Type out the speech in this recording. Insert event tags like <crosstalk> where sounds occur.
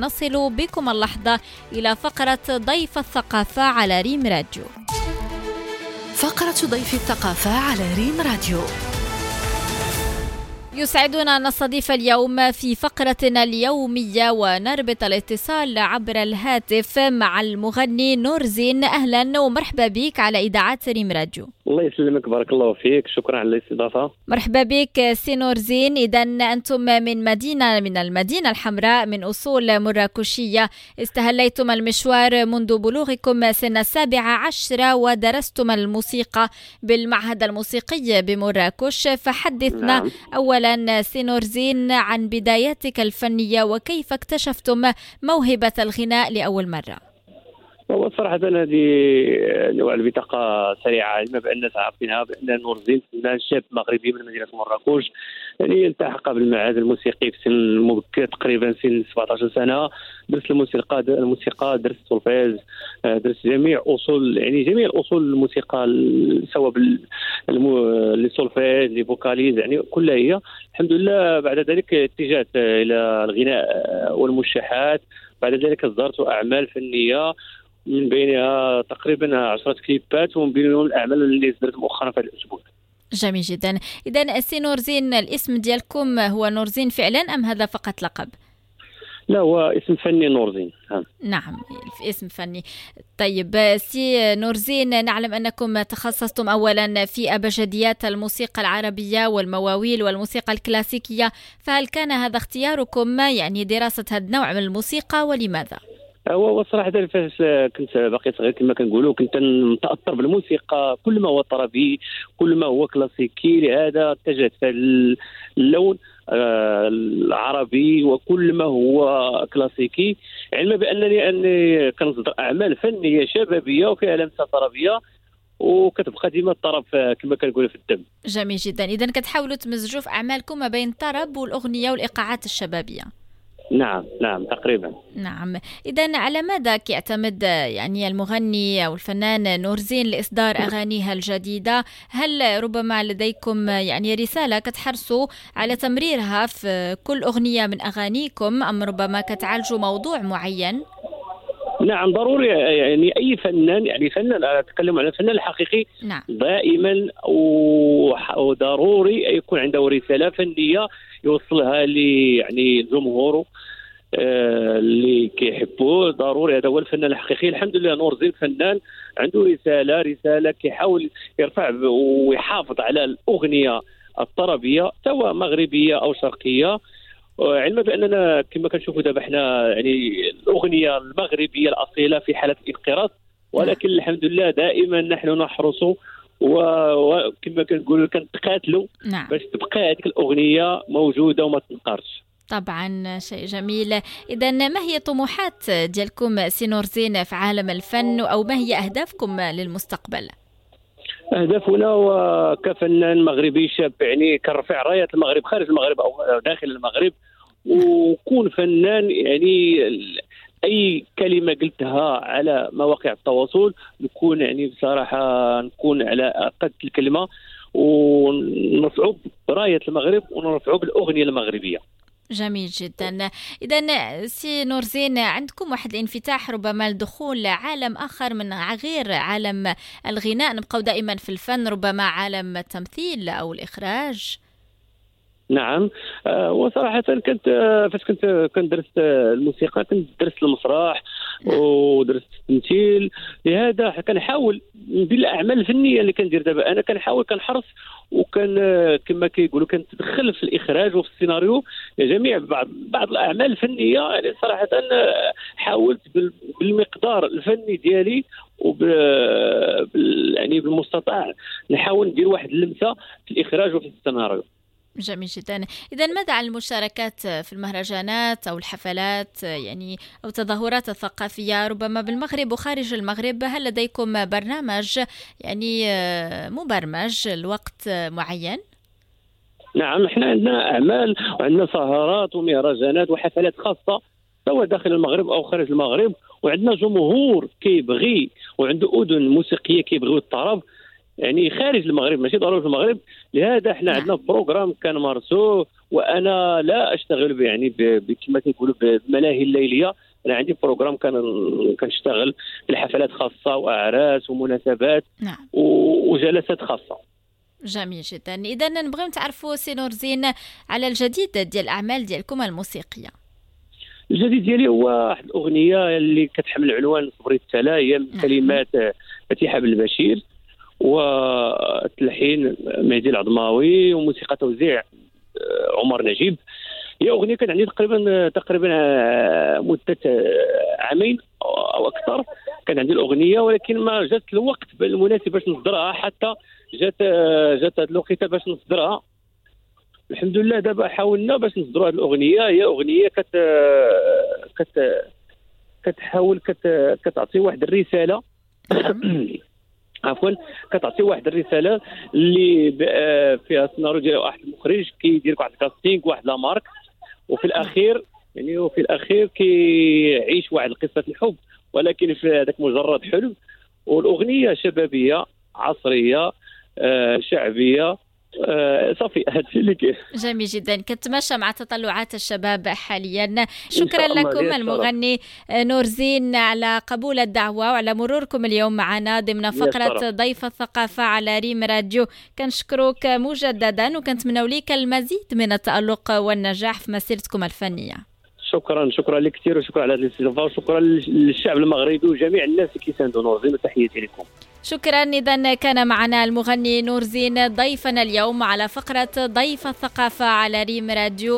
نصل بكم اللحظة إلى فقرة ضيف الثقافة على ريم راديو. فقرة ضيف الثقافة على ريم راديو. يسعدنا أن نستضيف اليوم في فقرتنا اليومية ونربط الاتصال عبر الهاتف مع المغني نور زين أهلا ومرحبا بك على إذاعة ريم راديو. الله يسلمك بارك الله فيك. شكرا على الاستضافة. مرحبا بك سي نور زين. إذا أنتم من مدينة من المدينة الحمراء من أصول مراكشية. استهليتم المشوار منذ بلوغكم سن السابعة عشرة ودرستم الموسيقى بالمعهد الموسيقي بمراكش. فحدثنا نعم. أولا سي نور زين عن بداياتك الفنية وكيف اكتشفتم موهبة الغناء لأول مرة؟ هو صراحة هذه نوع البطاقة سريعة علما بأن الناس عارفينها بأن نور الدين فنان شاب مغربي من مدينة مراكش. يعني التحق بالمعهد الموسيقي في سن مبكر تقريبا سن 17 سنة. درس الموسيقى الموسيقى درس السولفيز آه، درس جميع أصول يعني جميع الأصول الموسيقى ال- سواء بال solfège les vocalises يعني كلها هي. الحمد لله بعد ذلك اتجهت إلى الغناء آه، والموشحات. بعد ذلك اصدرت أعمال فنية. من بينها تقريبا عشرة كليبات ومن بينهم الأعمال اللي صدرت مؤخرا في هذا الأسبوع. جميل جدا. إذا سي نور زين الاسم ديالكم هو نور زين فعلا أم هذا فقط لقب؟ لا هو اسم فني نورزين نعم. نعم في اسم فني. طيب سي نور زين نعلم أنكم تخصصتم أولا في أبجديات الموسيقى العربية والمواويل والموسيقى الكلاسيكية. فهل كان هذا اختياركم؟ يعني دراسة هذا النوع من الموسيقى ولماذا؟ هو هو صراحة فاش كنت باقي صغير كما كنقولوا كنت متأثر بالموسيقى. كل ما هو طربي كل ما هو كلاسيكي لهذا اتجهت في اللون آه، العربي وكل ما هو كلاسيكي. علما بانني اني كنصدر أعمال فنية شبابية وفيها لمسة طربية وكتبقى ديما الطرب كما كنقولوا في الدم. جميل جدا. إذا كتحاولوا تمزجوا في أعمالكم ما بين الطرب والأغنية والإيقاعات الشبابية. نعم نعم تقريبا. نعم. إذا على ماذا يعتمد يعني المغني أو الفنان نور زين لإصدار أغانيها الجديدة؟ هل ربما لديكم يعني رسالة كتحرصوا على تمريرها في كل أغنية من أغانيكم أم ربما كتعالجوا موضوع معين؟ نعم ضروري يعني أي فنان يعني فنان أنا أتكلم عن الفنان الحقيقي نعم. دائما وضروري يكون عنده رسالة فنية يوصلها ل يعني جمهوره اللي كيحبوه ضروري هذا هو الفنان الحقيقي. الحمد لله نور زين فنان عنده رسالة رسالة كيحاول يرفع ويحافظ على الأغنية الطربية سواء مغربية أو شرقية. علما بأننا كما كنشوفوا دابا حنا يعني الأغنية المغربية الأصيلة في حالة انقراض ولكن الحمد لله دائما نحن نحرص وكما كنقولوا كنتقاتلوا نعم. باش تبقى هذيك الأغنية موجودة وما تنقرش. طبعا شيء جميل إذا ما هي طموحات ديالكم سي نور زين في عالم الفن أو ما هي أهدافكم للمستقبل؟ هو كفنان مغربي شاب يعني كنرفع رايه المغرب خارج المغرب أو داخل المغرب وكون فنان يعني أي كلمة قلتها على مواقع التواصل نكون يعني بصراحة نكون على قد الكلمة ونرفعوا براية المغرب ونرفعوا بالأغنية المغربية جميل جدا. إذا سي نور زين عندكم واحد الانفتاح ربما لدخول لعالم آخر من غير عالم الغناء؟ نبقوا دائما في الفن ربما عالم التمثيل أو الإخراج؟ نعم. آه، وصراحة كنت آه، فاش كنت درست آه، الموسيقى كنت درست المسرح ودرست التمثيل. لهذا كنحاول ندير الاعمال الفنية اللي كندير دابا أنا كنحاول كنحرص وكان كما كيقولوا كنتدخل في الإخراج وفي السيناريو جميع بعض بعض الأعمال الفنية. يعني صراحة حاولت بال- بالمقدار الفني ديالي وب يعني بالمستطاع نحاول ندير واحد اللمسة في الإخراج وفي السيناريو. جميل جدا. إذا ماذا عن المشاركات في المهرجانات أو الحفلات يعني أو التظاهرات الثقافية؟ ربما بالمغرب وخارج المغرب هل لديكم برنامج يعني مبرمج لوقت معين؟ نعم إحنا عندنا أعمال وعندنا سهرات ومهرجانات وحفلات خاصة سواء داخل المغرب أو خارج المغرب وعندنا جمهور كيبغي وعنده أذن موسيقية كيبغيو الطرب يعني خارج المغرب ماشي ضروري في المغرب لهذا إحنا نعم. عندنا بروغرام كنمارسوه وأنا لا أشتغل يعني كما كيقولوا بالملاهي الليلية أنا عندي programme كان كنشتغل في الحفلات خاصة وأعراس ومناسبات نعم. وجلسات خاصة جميل جدا اذا نبغيو نتعرفوا سي نور زين على الجديد ديال الأعمال ديالكم الموسيقية الجديد ديالي هو واحد الأغنية اللي كتحمل عنوان صبري تسالا هي نعم. كلمات فتيحه بالبشير وتلحين مهدي العظماوي وموسيقى توزيع آه، عمر نجيب. هي أغنية كان عندي تقريبا تقريبا آه، مدة آه، عامين أو أكثر كان عندي الأغنية ولكن ما جات الوقت المناسب باش نصدرها حتى جات جات هذه الوقيتة باش نصدرها. الحمد لله دابا حاولنا باش نصدروا هذه الأغنية. هي أغنية كت كت كتحاول كت كتعطي واحد الرسالة. <coughs> <coughs> عفوا كتعطي واحد الرسالة اللي فيها السيناريو ديال واحد المخرج كيدير واحد الكاستينغ واحد لا مارك وفي الأخير يعني وفي الأخير كيعيش واحد قصة الحب ولكن في هذاك مجرد حلم. والأغنية شبابية عصرية آه، شعبية آه، صافي هادشي اللي كاين جميل جدا. كتماشى مع تطلعات الشباب حاليا. شكرا لكم المغني نور زين على قبول الدعوة وعلى مروركم اليوم معنا ضمن فقرة ضيف الثقافة على ريم راديو. كنشكروك مجددا وكنتمنوا لك المزيد من التألق والنجاح في مسيرتكم الفنية. شكرا شكرا لك كثير وشكرا على هذه الاستضافة وشكرا للشعب المغربي وجميع الناس اللي كيساندوا نور زين وتحياتي لكم. شكرا. اذا كان معنا المغني نور زين ضيفنا اليوم على فقرة ضيف الثقافة على ريم راديو.